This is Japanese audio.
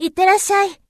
いってらっしゃい。